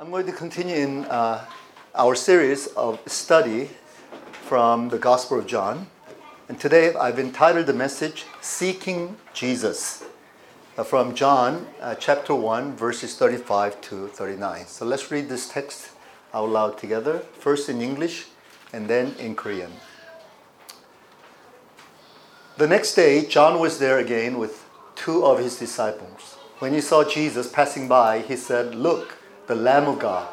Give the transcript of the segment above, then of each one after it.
I'm going to continue in uh, our series of study from the Gospel of John. And today I've entitled the message Seeking Jesus uh, from John uh, chapter 1, verses 35 to 39. So let's read this text out loud together, first in English and then in Korean. The next day, John was there again with two of his disciples. When he saw Jesus passing by, he said, Look, the Lamb of God.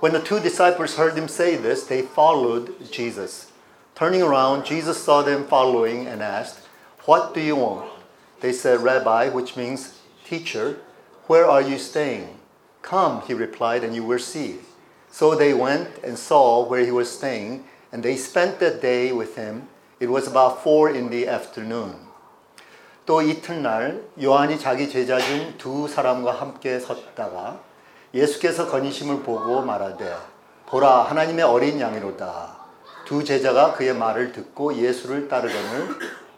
When the two disciples heard him say this, they followed Jesus. Turning around, Jesus saw them following and asked, What do you want? They said, Rabbi, which means teacher, where are you staying? Come, he replied, and you will see. So they went and saw where he was staying, and they spent that day with him. It was about four in the afternoon. 또 이튿날 요한이 자기 제자 중 두 사람과 함께 섰다가 예수께서 건의심을 보고 말하되 보라 하나님의 어린 양이로다. 두 제자가 그의 말을 듣고 예수를 따르거늘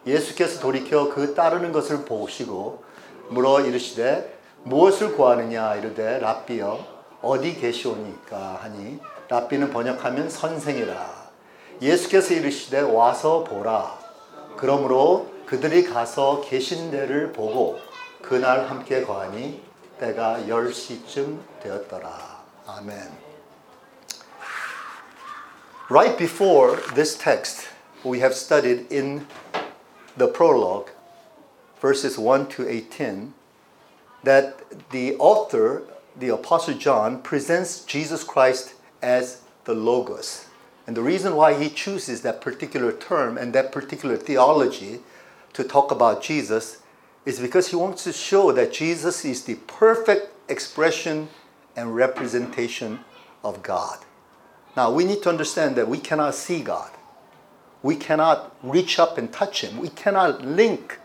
예수께서 돌이켜 그 따르는 것을 보시고 물어 이르시되 무엇을 구하느냐 이르되 랍비여 어디 계시오니까 하니 랍비는 번역하면 선생이라 예수께서 이르시되 와서 보라 그러므로 그들이 가서 계신 데를 보고 그날 함께 거하니 때가 10시쯤 되었더라. 아멘. Right before this text, we have studied in the prologue, verses 1 to 18, that the author, the Apostle John, presents Jesus Christ as the Logos. And the reason why he chooses that particular term and that particular theology to talk about Jesus is because he wants to show that Jesus is the perfect expression and representation of God. Now, we need to understand that we cannot see God. We cannot reach up and touch him. We cannot link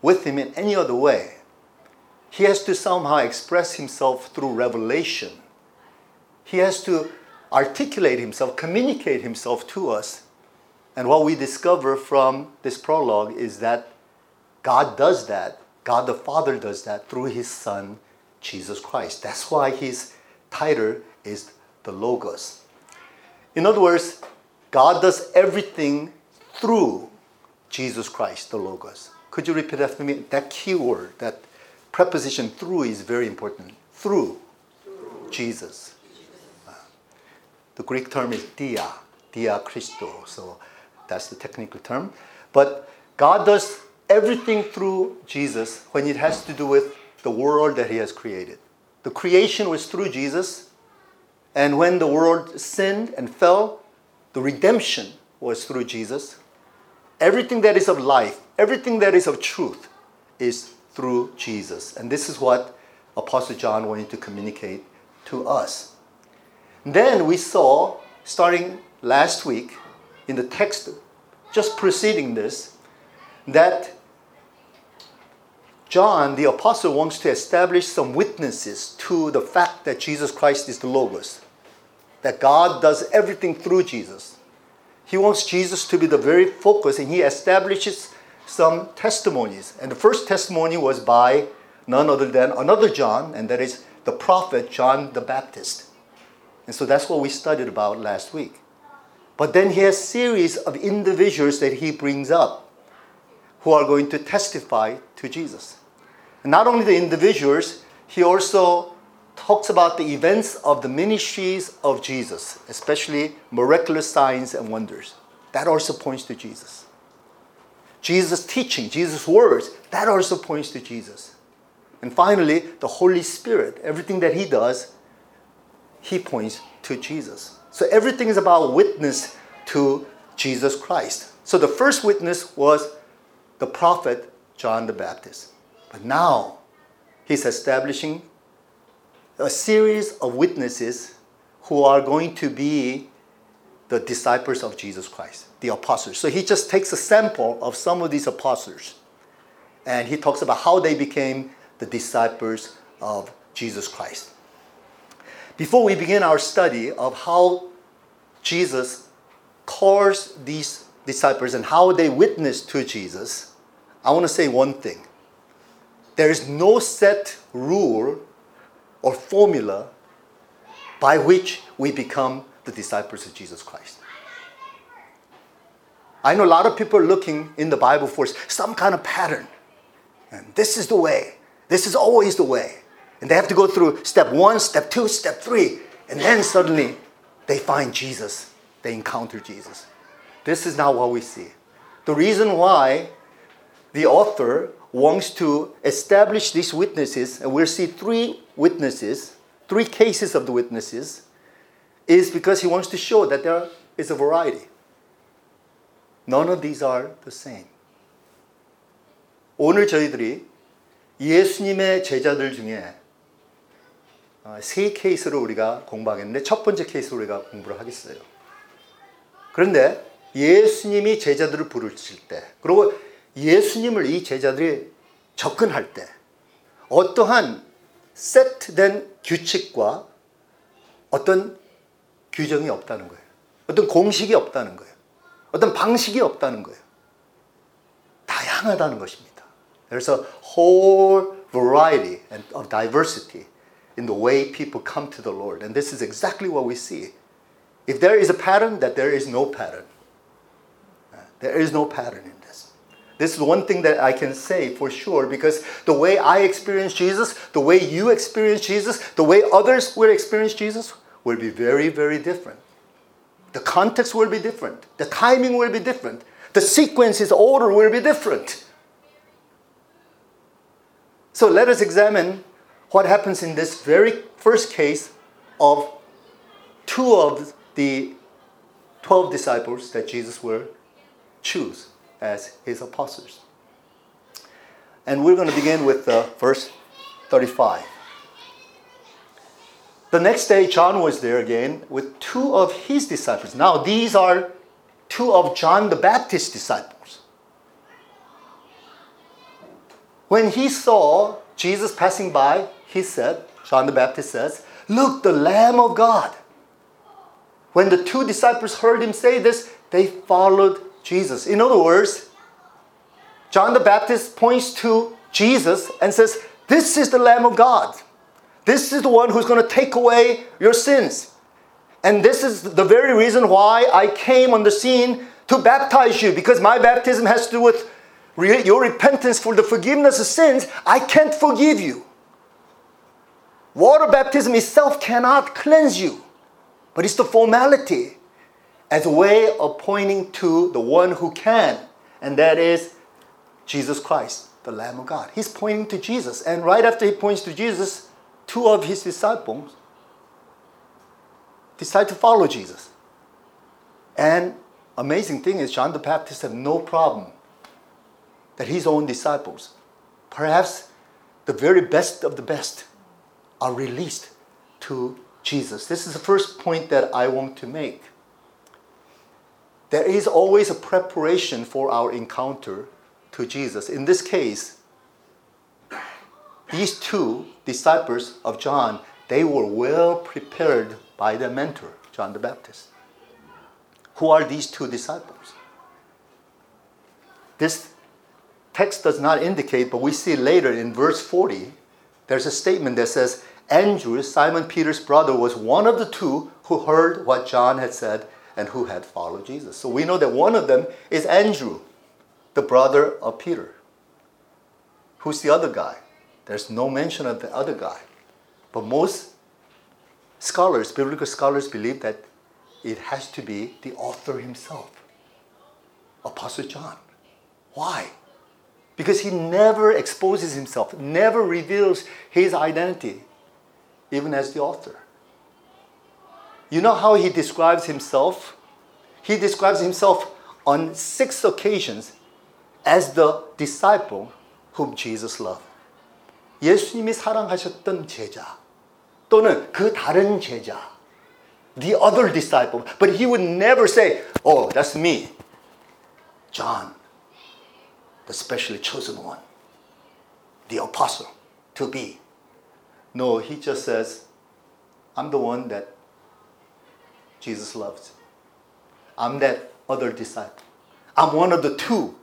with him in any other way. He has to somehow express himself through revelation. He has to articulate himself, communicate himself to us. And what we discover from this prologue is that God does that. God the Father does that through his Son, Jesus Christ. That's why his title is the Logos. In other words, God does everything through Jesus Christ, the Logos. Could you repeat after me? That key word, that preposition through is very important. Through, through. Jesus. The Greek term is dia, dia Christo. So that's the technical term. But God does everything through Jesus when it has to do with the world that He has created. The creation was through Jesus, and when the world sinned and fell, the redemption was through Jesus. Everything that is of life, everything that is of truth, is through Jesus. And this is what Apostle John wanted to communicate to us. Then we saw, starting last week, in the text just preceding this, that John, the apostle, wants to establish some witnesses to the fact that Jesus Christ is the Logos, that God does everything through Jesus. He wants Jesus to be the very focus, and he establishes some testimonies. And the first testimony was by none other than another John, and that is the prophet John the Baptist. And so that's what we studied about last week. But then he has a series of individuals that he brings up who are going to testify to Jesus. And not only the individuals, he also talks about the events of the ministries of Jesus, especially miraculous signs and wonders. That also points to Jesus. Jesus' teaching, Jesus' words, that also points to Jesus. And finally, the Holy Spirit, everything that he does, he points to Jesus. So everything is about witness to Jesus Christ. So the first witness was the prophet John the Baptist. But now he's establishing a series of witnesses who are going to be the disciples of Jesus Christ, the apostles. So he just takes a sample of some of these apostles and he talks about how they became the disciples of Jesus Christ. Before we begin our study of how Jesus calls these disciples and how they witness to Jesus, I want to say one thing. There is no set rule or formula by which we become the disciples of Jesus Christ. I know a lot of people are looking in the Bible for some kind of pattern. And this is the way. This is always the way. And they have to go through step one, step two, step three. And then suddenly they find Jesus. They encounter Jesus. This is not what we see. The reason why the author wants to establish these witnesses, and we'll see three witnesses, three cases of the witnesses, is because he wants to show that there is a variety. None of these are the same. 오늘 저희들이 예수님의 제자들 중에 세 케이스를 우리가 공부하겠는데 첫 번째 케이스로 우리가 공부를 하겠어요. 그런데 예수님이 제자들을 부르실 때 그리고 예수님을 이 제자들이 접근할 때 어떠한 세트된 규칙과 어떤 규정이 없다는 거예요. 어떤 공식이 없다는 거예요. 어떤 방식이 없다는 거예요. 다양하다는 것입니다. A whole variety of diversity in the way people come to the Lord. And this is exactly what we see. If there is a pattern, that there is no pattern. There is no pattern in this. Is one thing that I can say for sure because the way I experience Jesus, the way you experience Jesus, the way others will experience Jesus will be very, very different. The context will be different. The timing will be different. The sequences, order will be different. So let us examine what happens in this very first case of two of the 12 disciples that Jesus will choose as his apostles. And we're going to begin with uh, verse 35. The next day, John was there again with two of his disciples. Now, these are two of John the Baptist's disciples. When he saw Jesus passing by, he said, John the Baptist says, Look, the Lamb of God. When the two disciples heard him say this, they followed Jesus. In other words, John the Baptist points to Jesus and says, This is the Lamb of God. This is the one who's going to take away your sins. And this is the very reason why I came on the scene to baptize you, because my baptism has to do with your repentance for the forgiveness of sins. I can't forgive you. Water baptism itself cannot cleanse you, but it's the formality as a way of pointing to the one who can, and that is Jesus Christ, the Lamb of God. He's pointing to Jesus. And right after he points to Jesus, two of his disciples decide to follow Jesus. And amazing thing is John the Baptist had no problem that his own disciples, perhaps the very best of the best, are released to Jesus. This is the first point that I want to make there is always a preparation for our encounter to Jesus. In this case, these two disciples of John, they were well prepared by their mentor, John the Baptist. Who are these two disciples? This text does not indicate, but we see later in verse 40, there's a statement that says, Andrew, Simon Peter's brother, was one of the two who heard what John had said and who had followed Jesus. So we know that one of them is Andrew, the brother of Peter. Who's the other guy? There's no mention of the other guy. But most scholars, biblical scholars, believe that it has to be the author himself, Apostle John. Why? Because he never exposes himself, never reveals his identity, even as the author. You know how he describes himself? He describes himself on six occasions as the disciple whom Jesus loved. 예수님이 사랑하셨던 제자 또는 그 다른 제자 the other disciple but he would never say oh that's me John the specially chosen one the apostle to be no he just says I'm the one that Jesus loves. I'm that other disciple. I'm one of the two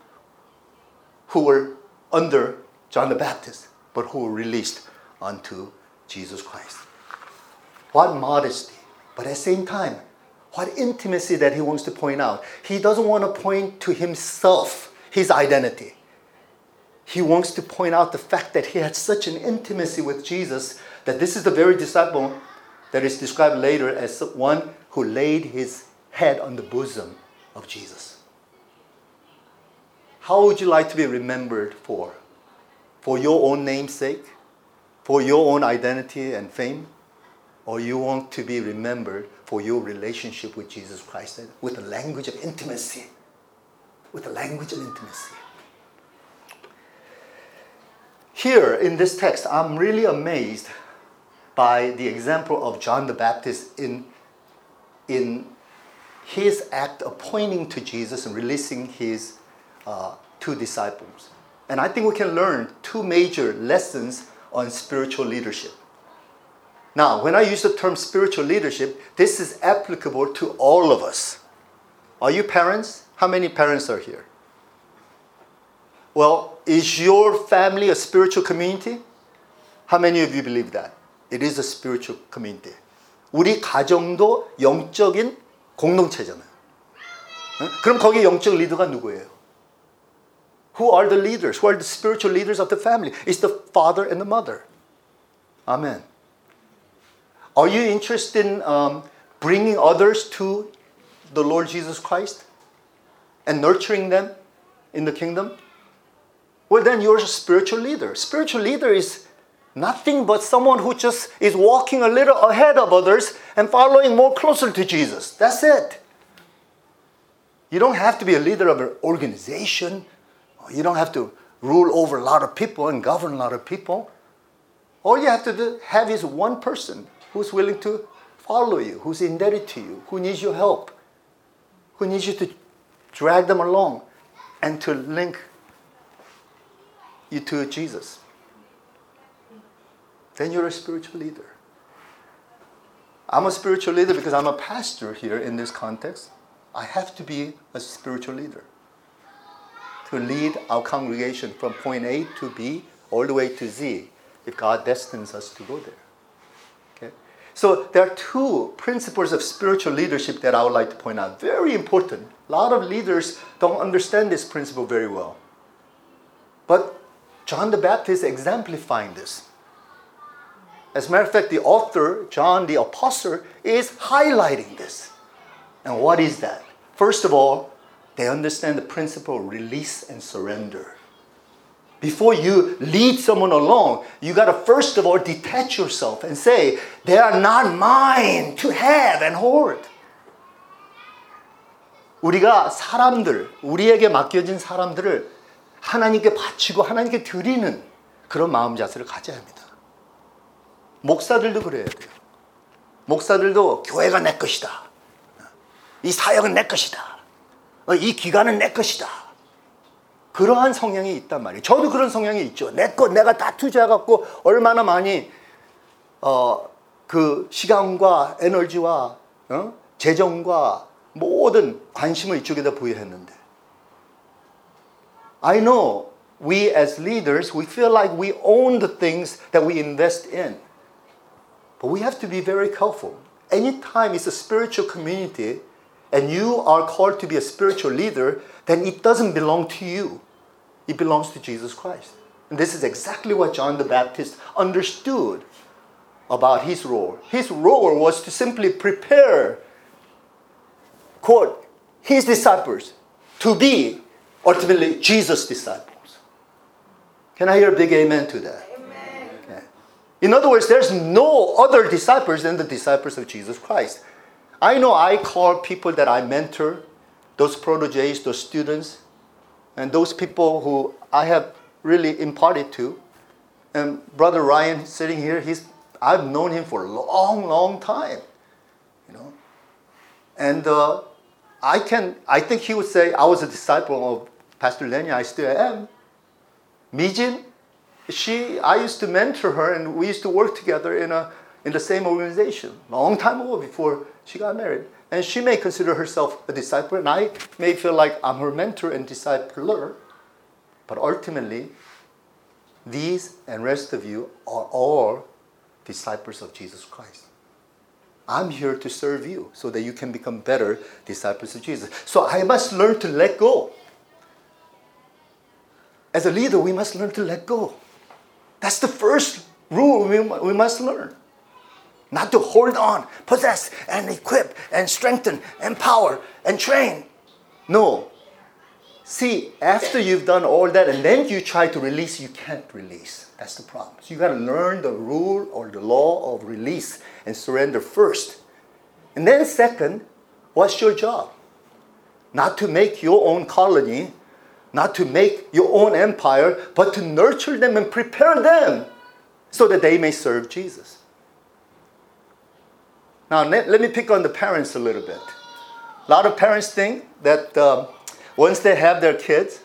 who were under John the Baptist, but who were released unto Jesus Christ. what modesty, but at the same time, what intimacy that he wants to point out. He doesn't want to point to himself, his identity. He wants to point out the fact that he had such an intimacy with Jesus that this is the very disciple that is described later as one who laid his head on the bosom of Jesus. How would you like to be remembered for? For your own name's sake? For your own identity and fame? Or you want to be remembered for your relationship with Jesus Christ with the language of intimacy? With the language of intimacy. Here in this text, I'm really amazed by the example of John the Baptist in, in his act of pointing to Jesus and releasing his uh, two disciples. And I think we can learn two major lessons on spiritual leadership. Now, when I use the term spiritual leadership, this is applicable to all of us. Are you parents? How many parents are here? Well, is your family a spiritual community? How many of you believe that? It is a spiritual community. 우리 가정도 영적인 공동체잖아요. 그럼 거기 영적 리더가 누구예요? Who are the leaders? Who are the spiritual leaders of the family? It's the father and the mother. Amen. Are you interested in um, bringing others to the Lord Jesus Christ and nurturing them in the kingdom? Well, then you're a spiritual leader. Spiritual leader is Nothing but someone who just is walking a little ahead of others and following more closer to Jesus. That's it. You don't have to be a leader of an organization. You don't have to rule over a lot of people and govern a lot of people. All you have to do, have is one person who's willing to follow you, who's indebted to you, who needs your help, who needs you to drag them along and to link you to Jesus then you're a spiritual leader. I'm a spiritual leader because I'm a pastor here in this context. I have to be a spiritual leader to lead our congregation from point A to B all the way to Z if God destines us to go there. Okay? So there are two principles of spiritual leadership that I would like to point out. Very important. A lot of leaders don't understand this principle very well. But John the Baptist exemplifying this. As a matter of fact, the author, John the Apostle, is highlighting this. And what is that? First of all, they understand the principle of release and surrender. Before you lead someone along, you got to first of all detach yourself and say, They are not mine to have and hoard. 우리가 사람들, 우리에게 맡겨진 사람들을 하나님께 바치고 하나님께 드리는 그런 마음 자세를 가져야 합니다. 목사들도 그래야 돼요. 목사들도 교회가 내 것이다. 이 사역은 내 것이다. 이 기간은 내 것이다. 그러한 성향이 있단 말이에요. 저도 그런 성향이 있죠. 내 것, 내가 다 투자해갖고 얼마나 많이, 어, 그 시간과 에너지와, 어? 재정과 모든 관심을 이쪽에다 부여했는데. I know we as leaders, we feel like we own the things that we invest in. But we have to be very careful. Anytime it's a spiritual community and you are called to be a spiritual leader, then it doesn't belong to you. It belongs to Jesus Christ. And this is exactly what John the Baptist understood about his role. His role was to simply prepare, quote, his disciples to be ultimately Jesus' disciples. Can I hear a big amen to that? In other words, there's no other disciples than the disciples of Jesus Christ. I know I call people that I mentor, those proteges, those students, and those people who I have really imparted to. And Brother Ryan sitting here, he's I've known him for a long, long time. You know. And uh, I can I think he would say I was a disciple of Pastor Lenny, I still am. Mijin, she, I used to mentor her, and we used to work together in a in the same organization a long time ago before she got married. And she may consider herself a disciple, and I may feel like I'm her mentor and discipler. But ultimately, these and rest of you are all disciples of Jesus Christ. I'm here to serve you so that you can become better disciples of Jesus. So I must learn to let go. As a leader, we must learn to let go. That's the first rule we, we must learn. Not to hold on, possess, and equip, and strengthen, empower, and train. No. See, after you've done all that and then you try to release, you can't release. That's the problem. So you got to learn the rule or the law of release and surrender first. And then, second, what's your job? Not to make your own colony, not to make your own empire, but to nurture them and prepare them so that they may serve Jesus. Now, let, me pick on the parents a little bit. A lot of parents think that um, once they have their kids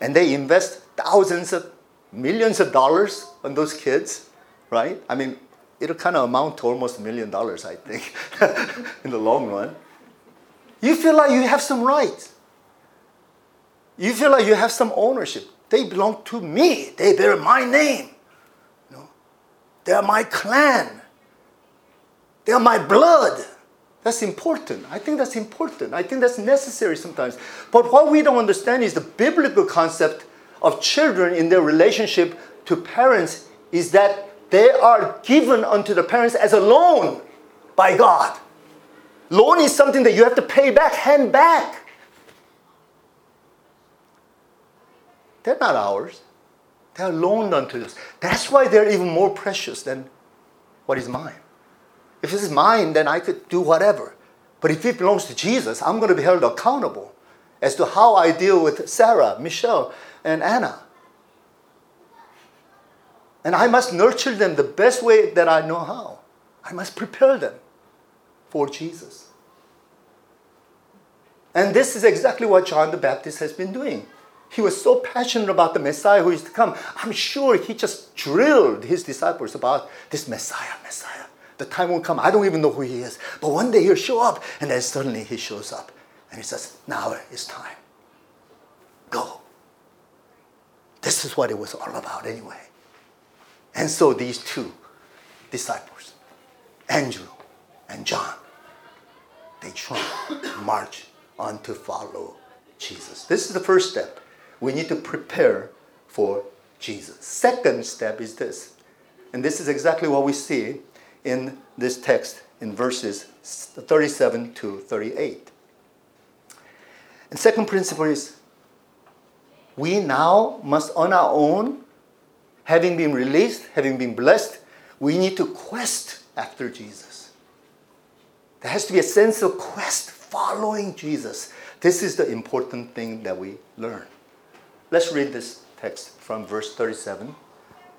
and they invest thousands of millions of dollars on those kids, right? I mean, it'll kind of amount to almost a million dollars, I think, in the long run. You feel like you have some rights. You feel like you have some ownership. They belong to me. They bear my name. You know? They are my clan. They are my blood. That's important. I think that's important. I think that's necessary sometimes. But what we don't understand is the biblical concept of children in their relationship to parents is that they are given unto the parents as a loan by God. Loan is something that you have to pay back, hand back. They're not ours. They are loaned unto us. That's why they're even more precious than what is mine. If this is mine, then I could do whatever. But if it belongs to Jesus, I'm going to be held accountable as to how I deal with Sarah, Michelle, and Anna. And I must nurture them the best way that I know how. I must prepare them for Jesus. And this is exactly what John the Baptist has been doing. He was so passionate about the Messiah who is to come. I'm sure he just drilled his disciples about this Messiah, Messiah. The time will come. I don't even know who he is. But one day he'll show up, and then suddenly he shows up. And he says, Now it's time. Go. This is what it was all about, anyway. And so these two disciples, Andrew and John, they try to march on to follow Jesus. This is the first step. We need to prepare for Jesus. Second step is this. And this is exactly what we see in this text in verses 37 to 38. And second principle is we now must on our own, having been released, having been blessed, we need to quest after Jesus. There has to be a sense of quest following Jesus. This is the important thing that we learn. Let's read this text from verse 37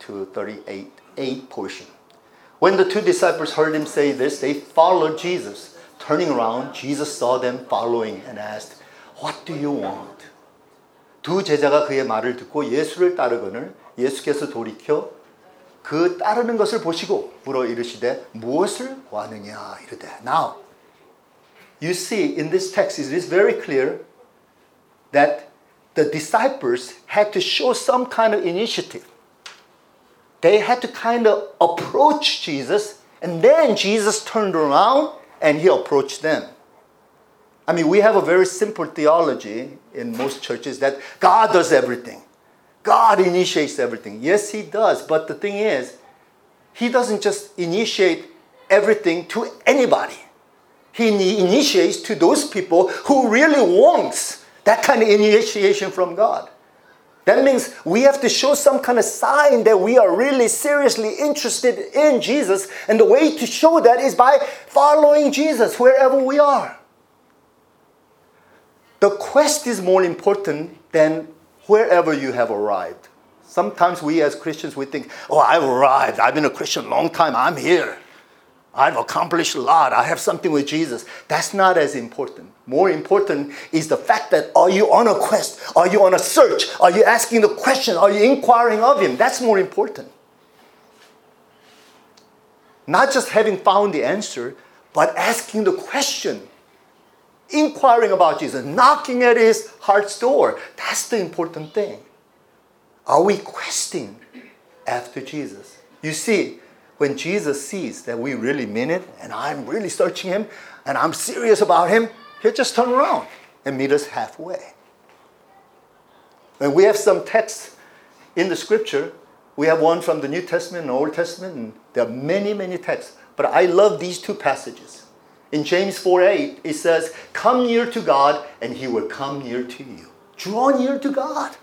to 38, 8 portion. When the two disciples heard him say this, they followed Jesus. Turning around, Jesus saw them following and asked, What do you want? 두 제자가 그의 말을 듣고 예수를 따르거늘 예수께서 돌이켜 그 따르는 것을 보시고 물어 이르시되 무엇을 구하느냐 이르되 Now, you see in this text it is very clear that the disciples had to show some kind of initiative they had to kind of approach Jesus, and then Jesus turned around and he approached them. I mean, we have a very simple theology in most churches that God does everything. God initiates everything. Yes, He does. But the thing is, He doesn't just initiate everything to anybody. He initiates to those people who really wants that kind of initiation from God. That means we have to show some kind of sign that we are really seriously interested in Jesus. And the way to show that is by following Jesus wherever we are. The quest is more important than wherever you have arrived. Sometimes we as Christians we think, "Oh, I've arrived. I've been a Christian a long time. I'm here." I've accomplished a lot. I have something with Jesus. That's not as important. More important is the fact that are you on a quest? Are you on a search? Are you asking the question? Are you inquiring of Him? That's more important. Not just having found the answer, but asking the question, inquiring about Jesus, knocking at His heart's door. That's the important thing. Are we questing after Jesus? You see, when Jesus sees that we really mean it and I'm really searching Him and I'm serious about Him, He'll just turn around and meet us halfway. And we have some texts in the scripture. We have one from the New Testament and Old Testament, and there are many, many texts. But I love these two passages. In James 4 8, it says, Come near to God, and He will come near to you. Draw near to God,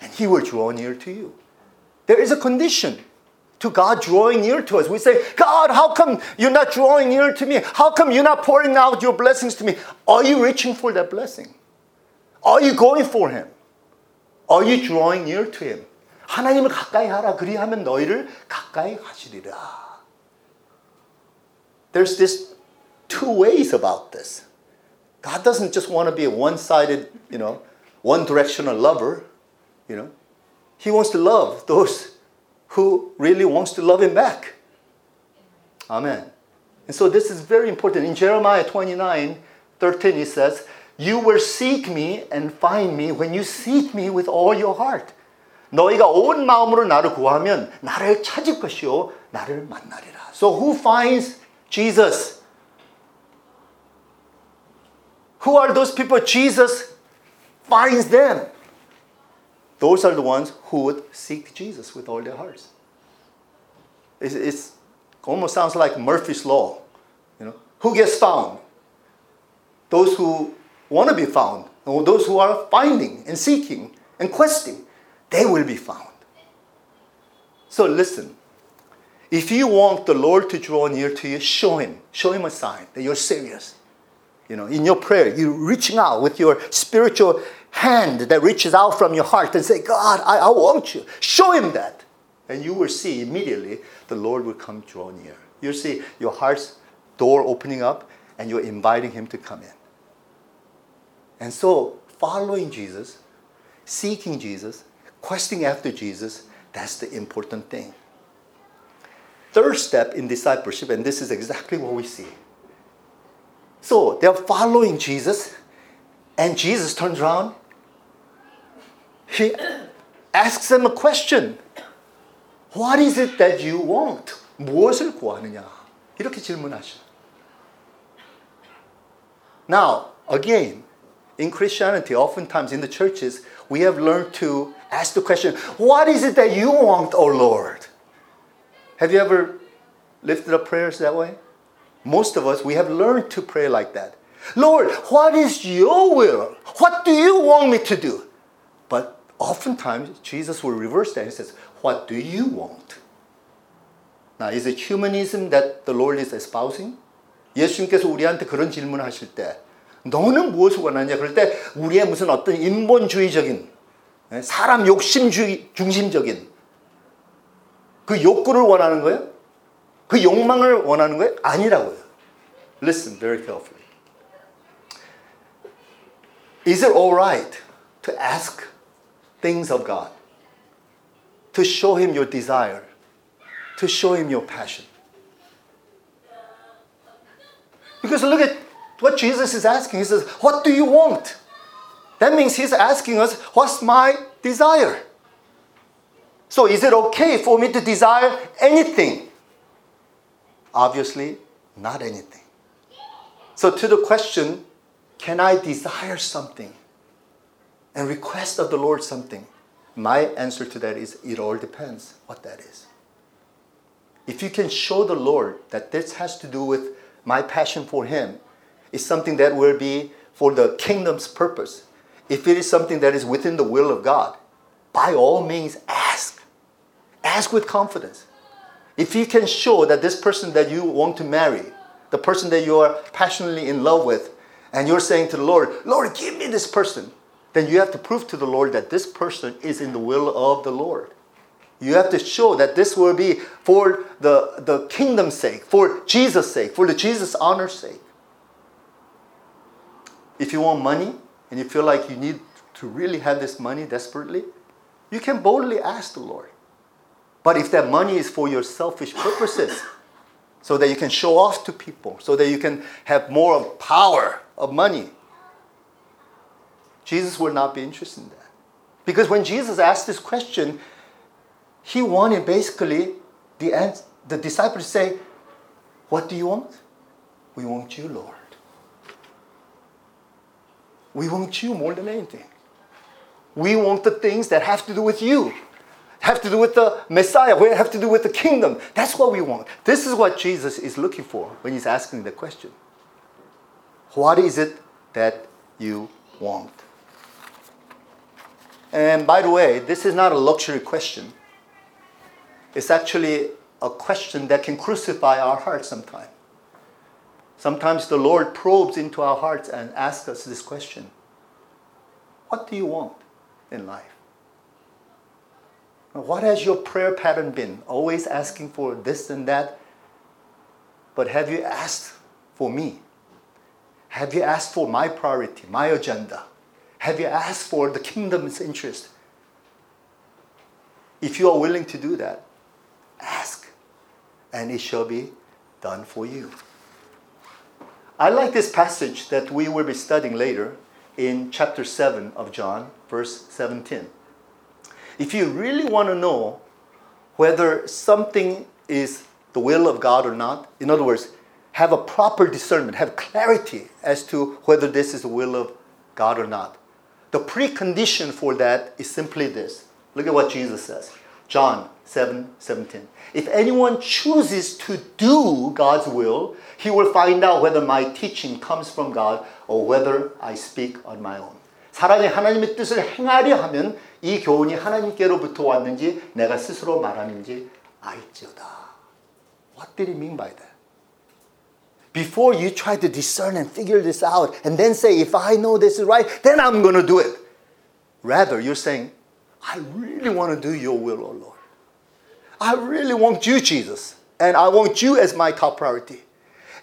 and He will draw near to you. There is a condition to God drawing near to us. We say, God, how come you're not drawing near to me? How come you're not pouring out your blessings to me? Are you reaching for that blessing? Are you going for Him? Are you drawing near to Him? 하나님을 가까이 하라. 그리하면 너희를 가까이 하시리라. There's this two ways about this. God doesn't just want to be a one-sided, you know, one-directional lover, you know. He wants to love those who really wants to love him back. Amen. And so this is very important. In Jeremiah 29, 13, it says, You will seek me and find me when you seek me with all your heart. 너희가 온 마음으로 나를 구하면 나를 찾을 것이요 나를 만나리라. So who finds Jesus? Who are those people? Jesus finds them. Those are the ones who would seek Jesus with all their hearts. It's, it's almost sounds like Murphy's Law. You know, who gets found? Those who want to be found, or those who are finding and seeking and questing, they will be found. So listen, if you want the Lord to draw near to you, show Him. Show Him a sign that you're serious. You know, in your prayer, you're reaching out with your spiritual hand that reaches out from your heart and say, God, I, I want you. Show him that. And you will see immediately the Lord will come draw near. You'll see your heart's door opening up and you're inviting him to come in. And so, following Jesus, seeking Jesus, questing after Jesus, that's the important thing. Third step in discipleship, and this is exactly what we see. So they're following Jesus, and Jesus turns around he asks them a question. What is it that you want? 무엇을 구하느냐? 이렇게 질문하셔. Now, again, in Christianity, oftentimes in the churches, we have learned to ask the question, What is it that you want, O Lord? Have you ever lifted up prayers that way? Most of us, we have learned to pray like that. Lord, what is your will? What do you want me to do? But oftentimes Jesus will reverse that. He says, What do you want? Now, is it humanism that the Lord is espousing? 예수님께서 우리한테 그런 질문을 하실 때, 너는 무엇을 원하냐? 그럴 때 우리의 무슨 어떤 인본주의적인, 사람 욕심주의 중심적인 그 욕구를 원하는 거예요? 그 욕망을 원하는 거예요? 아니라고요. Listen very carefully. Is it alright to ask things of God, to show Him your desire, to show Him your passion. Because look at what Jesus is asking. He says, What do you want? That means He's asking us, What's my desire? So is it okay for me to desire anything? Obviously, not anything. So, to the question, can I desire something? and request of the Lord something, my answer to that is it all depends what that is. If you can show the Lord that this has to do with my passion for Him, is something that will be for the kingdom's purpose, if it is something that is within the will of God, by all means ask. Ask with confidence. If you can show that this person that you want to marry, the person that you are passionately in love with, and you're saying to the Lord, Lord, give me this person, then you have to prove to the Lord that this person is in the will of the Lord. You have to show that this will be for the, the kingdom's sake, for Jesus' sake, for the Jesus' honor's sake. If you want money and you feel like you need to really have this money desperately, you can boldly ask the Lord. But if that money is for your selfish purposes, so that you can show off to people, so that you can have more of power of money, Jesus would not be interested in that. Because when Jesus asked this question, he wanted basically the, ans- the disciples say, What do you want? We want you, Lord. We want you more than anything. We want the things that have to do with you, have to do with the Messiah, we have to do with the kingdom. That's what we want. This is what Jesus is looking for when he's asking the question. What is it that you want? And by the way, this is not a luxury question. It's actually a question that can crucify our hearts sometimes. Sometimes the Lord probes into our hearts and asks us this question What do you want in life? What has your prayer pattern been? Always asking for this and that. But have you asked for me? Have you asked for my priority, my agenda? Have you asked for the kingdom's interest? If you are willing to do that, ask, and it shall be done for you. I like this passage that we will be studying later in chapter 7 of John, verse 17. If you really want to know whether something is the will of God or not, in other words, have a proper discernment, have clarity as to whether this is the will of God or not. The precondition for that is simply this. Look at what Jesus says. John 7 17. If anyone chooses to do God's will, he will find out whether my teaching comes from God or whether I speak on my own. 사람이 하나님의 뜻을 행하려 하면 이 교훈이 하나님께로부터 왔는지 내가 스스로 말하는지 알지어다. What did he mean by that? before you try to discern and figure this out and then say, if I know this is right, then I'm going to do it. Rather, you're saying, I really want to do your will, oh Lord. I really want you, Jesus, and I want you as my top priority.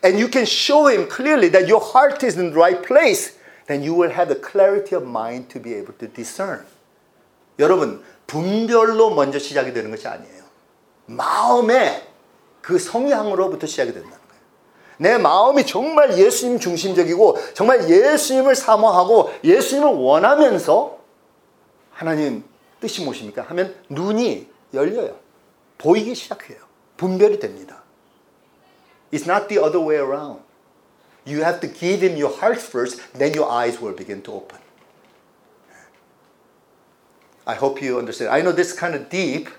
And you can show him clearly that your heart is in the right place, then you will have the clarity of mind to be able to discern. 여러분, 분별로 먼저 시작이 되는 것이 아니에요. 마음의 그 성향으로부터 시작이 된다. 내 마음이 정말 예수님 중심적이고 정말 예수님을 사모하고 예수님을 원하면서 하나님 뜻이 무엇입니까? 하면 눈이 열려요. 보이기 시작해요. 분별이 됩니다. It's not the other way around. You have to give him your heart first, then your eyes will begin to open. I hope you understand. I know this kind of deep.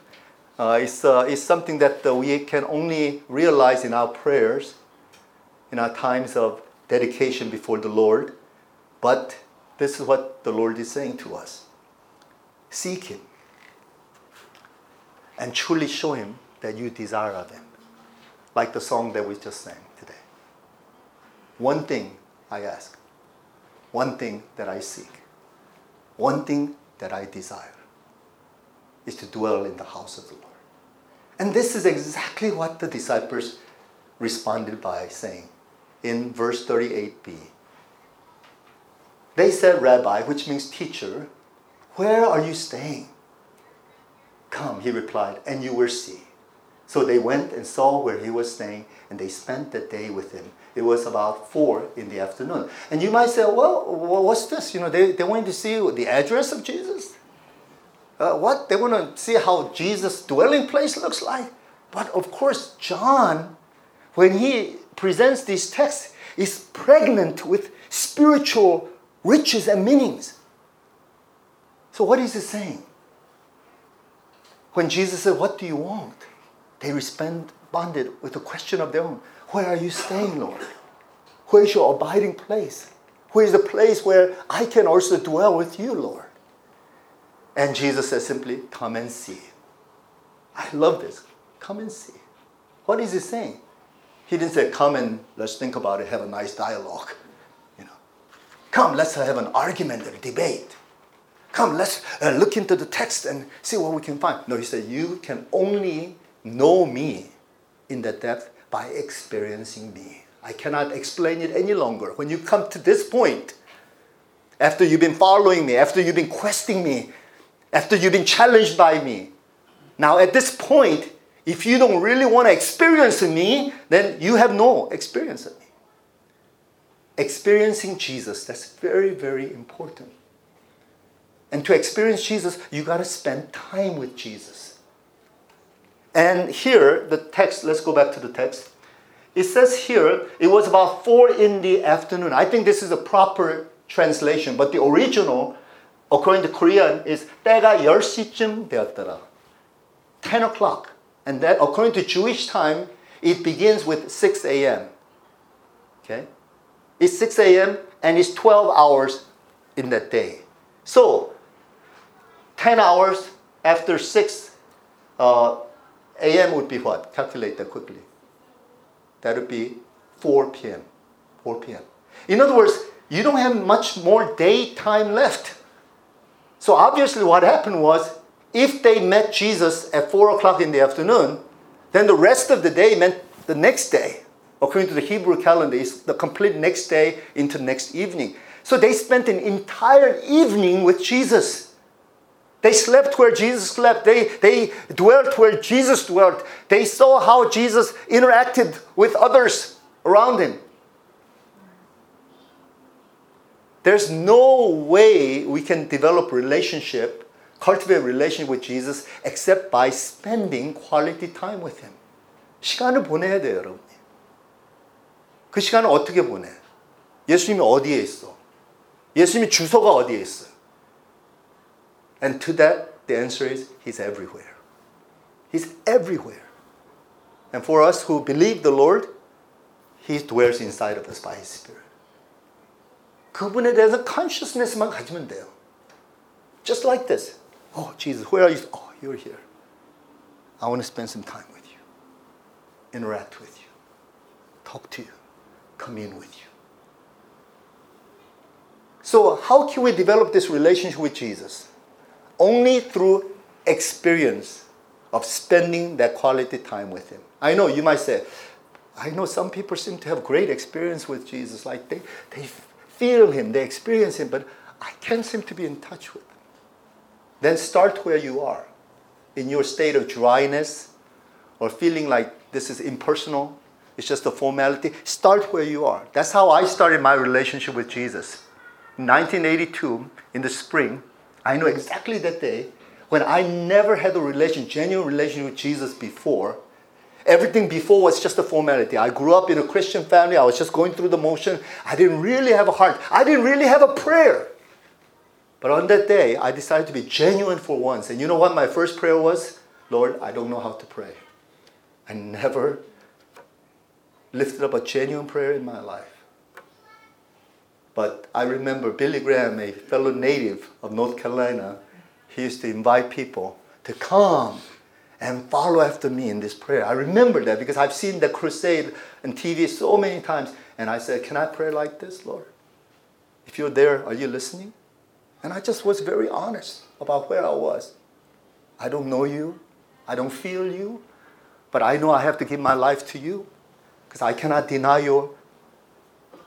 Uh, it's, uh, it's something that uh, we can only realize in our prayers. In our times of dedication before the Lord. But this is what the Lord is saying to us seek Him and truly show Him that you desire of Him. Like the song that we just sang today. One thing I ask, one thing that I seek, one thing that I desire is to dwell in the house of the Lord. And this is exactly what the disciples responded by saying, in verse 38b. They said, Rabbi, which means teacher, where are you staying? Come, he replied, and you will see. So they went and saw where he was staying, and they spent the day with him. It was about four in the afternoon. And you might say, well, what's this? You know, they, they wanted to see the address of Jesus. Uh, what? They want to see how Jesus' dwelling place looks like. But of course, John, when he presents this text is pregnant with spiritual riches and meanings. So, what is it saying? When Jesus said, What do you want? They responded with a question of their own Where are you staying, Lord? Where is your abiding place? Where is the place where I can also dwell with you, Lord? And Jesus said simply, Come and see. I love this. Come and see. What is he saying? He didn't say, come and let's think about it, have a nice dialogue. You know, come, let's have an argument or a debate. Come, let's uh, look into the text and see what we can find. No, he said, you can only know me in the depth by experiencing me. I cannot explain it any longer. When you come to this point, after you've been following me, after you've been questing me, after you've been challenged by me, now at this point, if you don't really want to experience me, then you have no experience of me. Experiencing Jesus, that's very, very important. And to experience Jesus, you got to spend time with Jesus. And here, the text, let's go back to the text. It says here, it was about 4 in the afternoon. I think this is a proper translation, but the original, according to Korean, is 때가 10시쯤 되었더라. 10 o'clock. And that, according to Jewish time, it begins with 6 a.m. Okay? It's 6 a.m. and it's 12 hours in that day. So, 10 hours after 6 uh, a.m. would be what? Calculate that quickly. That would be 4 p.m. 4 p.m. In other words, you don't have much more daytime left. So obviously, what happened was if they met Jesus at 4 o'clock in the afternoon, then the rest of the day meant the next day. According to the Hebrew calendar, it's the complete next day into next evening. So they spent an entire evening with Jesus. They slept where Jesus slept. They, they dwelt where Jesus dwelt. They saw how Jesus interacted with others around him. There's no way we can develop relationship, cultivate relationship with Jesus except by spending quality time with him. 시간을 보내야 돼요, 여러분. 그 시간을 어떻게 보내? 예수님이 어디에 있어? 예수님이 주소가 어디에 있어요? And to that, the answer is He's everywhere. He's everywhere. And for us who believe the Lord, He dwells inside of us by His Spirit. 그분에 대해서 consciousness만 가지면 돼요. Just like this. Oh, Jesus, where are you? Oh, you're here. I want to spend some time with you, interact with you, talk to you, commune with you. So, uh, how can we develop this relationship with Jesus? Only through experience of spending that quality time with Him. I know you might say, I know some people seem to have great experience with Jesus, like they, they feel Him, they experience Him, but I can't seem to be in touch with Him. Then start where you are, in your state of dryness or feeling like this is impersonal, it's just a formality. Start where you are. That's how I started my relationship with Jesus. In 1982, in the spring, I know exactly that day when I never had a relation, genuine relation with Jesus before. Everything before was just a formality. I grew up in a Christian family. I was just going through the motion. I didn't really have a heart. I didn't really have a prayer. But on that day, I decided to be genuine for once. And you know what my first prayer was? Lord, I don't know how to pray. I never lifted up a genuine prayer in my life. But I remember Billy Graham, a fellow native of North Carolina, he used to invite people to come and follow after me in this prayer. I remember that because I've seen the crusade on TV so many times. And I said, Can I pray like this, Lord? If you're there, are you listening? And I just was very honest about where I was. I don't know you, I don't feel you, but I know I have to give my life to you because I cannot deny your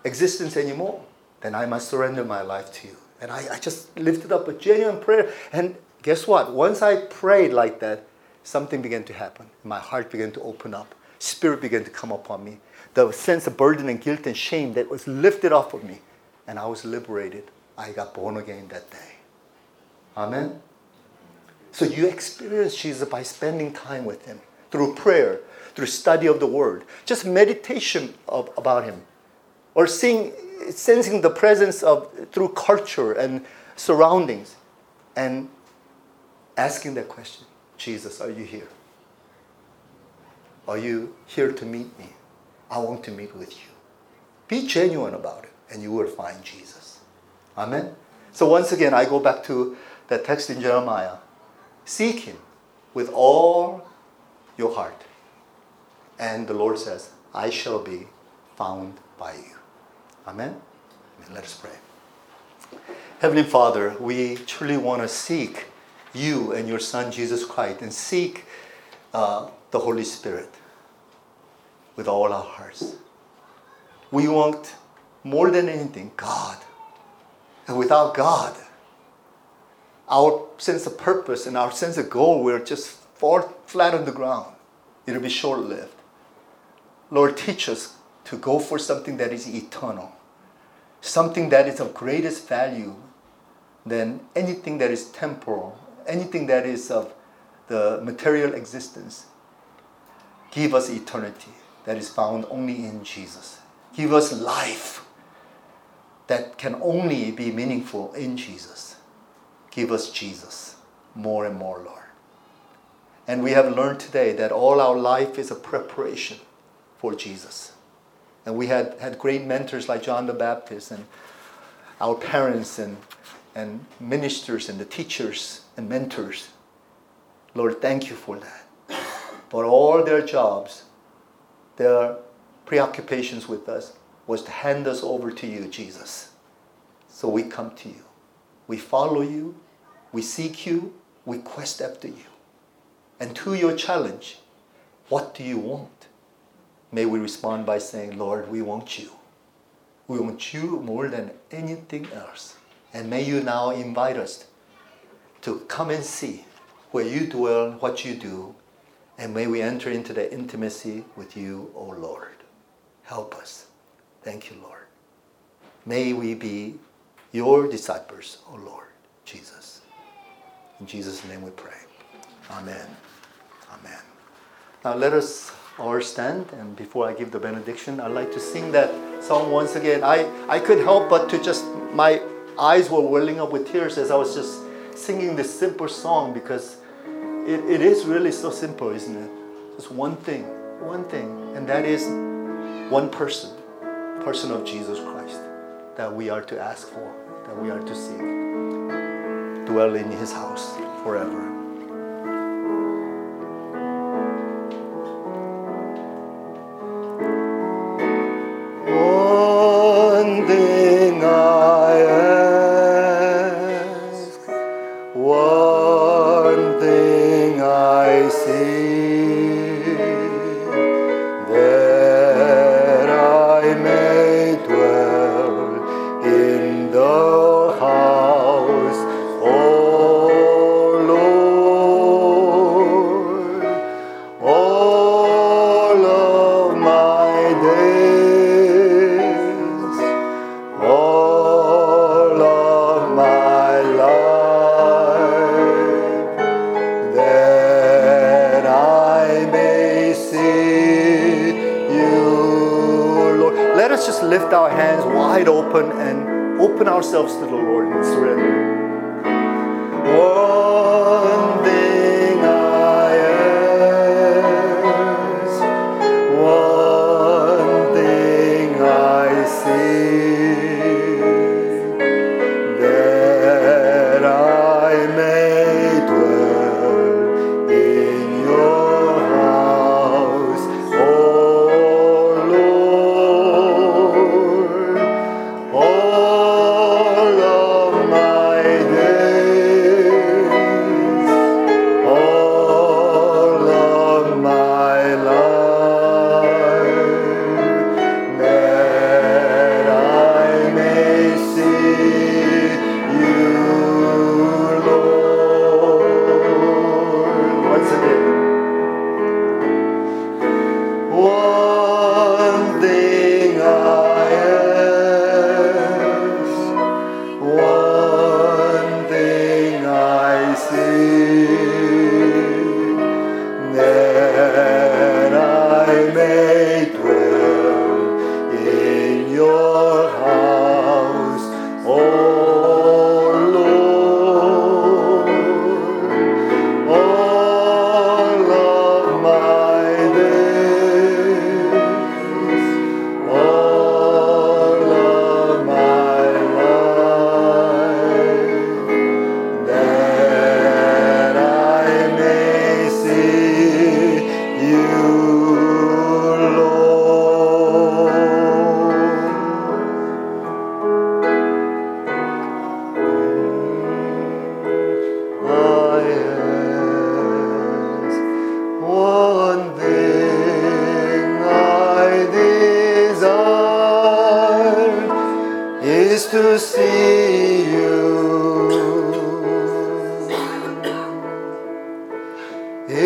existence anymore. Then I must surrender my life to you. And I, I just lifted up a genuine prayer. And guess what? Once I prayed like that, something began to happen. My heart began to open up. Spirit began to come upon me. The sense of burden and guilt and shame that was lifted off of me. And I was liberated. I got born again that day. Amen? So you experience Jesus by spending time with Him through prayer, through study of the Word, just meditation of, about Him, or seeing, sensing the presence of through culture and surroundings, and asking that question Jesus, are you here? Are you here to meet me? I want to meet with you. Be genuine about it, and you will find Jesus. Amen? So, once again, I go back to that text in Jeremiah Seek Him with all your heart. And the Lord says, I shall be found by you. Amen? Let us pray. Heavenly Father, we truly want to seek you and your Son Jesus Christ and seek uh, the Holy Spirit with all our hearts. We want more than anything God. And without God, our sense of purpose and our sense of goal will just fall flat on the ground. It'll be short lived. Lord, teach us to go for something that is eternal, something that is of greatest value than anything that is temporal, anything that is of the material existence. Give us eternity that is found only in Jesus. Give us life that can only be meaningful in Jesus. Give us Jesus more and more, Lord. And we have learned today that all our life is a preparation for Jesus. And we had, had great mentors like John the Baptist and our parents and, and ministers and the teachers and mentors. Lord, thank you for that. But all their jobs, their preoccupations with us was to hand us over to you, Jesus. So we come to you. We follow you. We seek you. We quest after you. And to your challenge, what do you want? May we respond by saying, Lord, we want you. We want you more than anything else. And may you now invite us to come and see where you dwell, what you do, and may we enter into the intimacy with you, O Lord. Help us. Thank you, Lord. May we be your disciples, O Lord Jesus. In Jesus' name we pray. Amen. Amen. Now let us all stand, and before I give the benediction, I'd like to sing that song once again. I, I could help but to just, my eyes were welling up with tears as I was just singing this simple song because it, it is really so simple, isn't it? Just one thing, one thing, and that is one person, person of Jesus Christ, that we are to ask for, that we are to seek. Dwell in his house forever. Ourselves to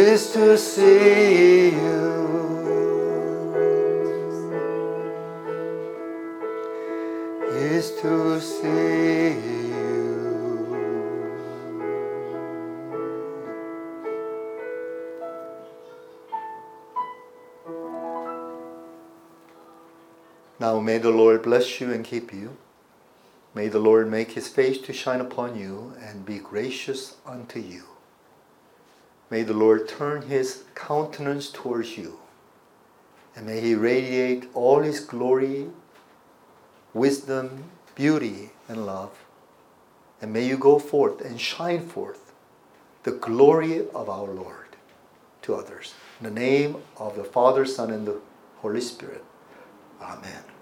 is to see you. Is to see you. Now may the Lord bless you and keep you. May the Lord make his face to shine upon you and be gracious unto you. May the Lord turn his countenance towards you. And may he radiate all his glory, wisdom, beauty, and love. And may you go forth and shine forth the glory of our Lord to others. In the name of the Father, Son, and the Holy Spirit. Amen.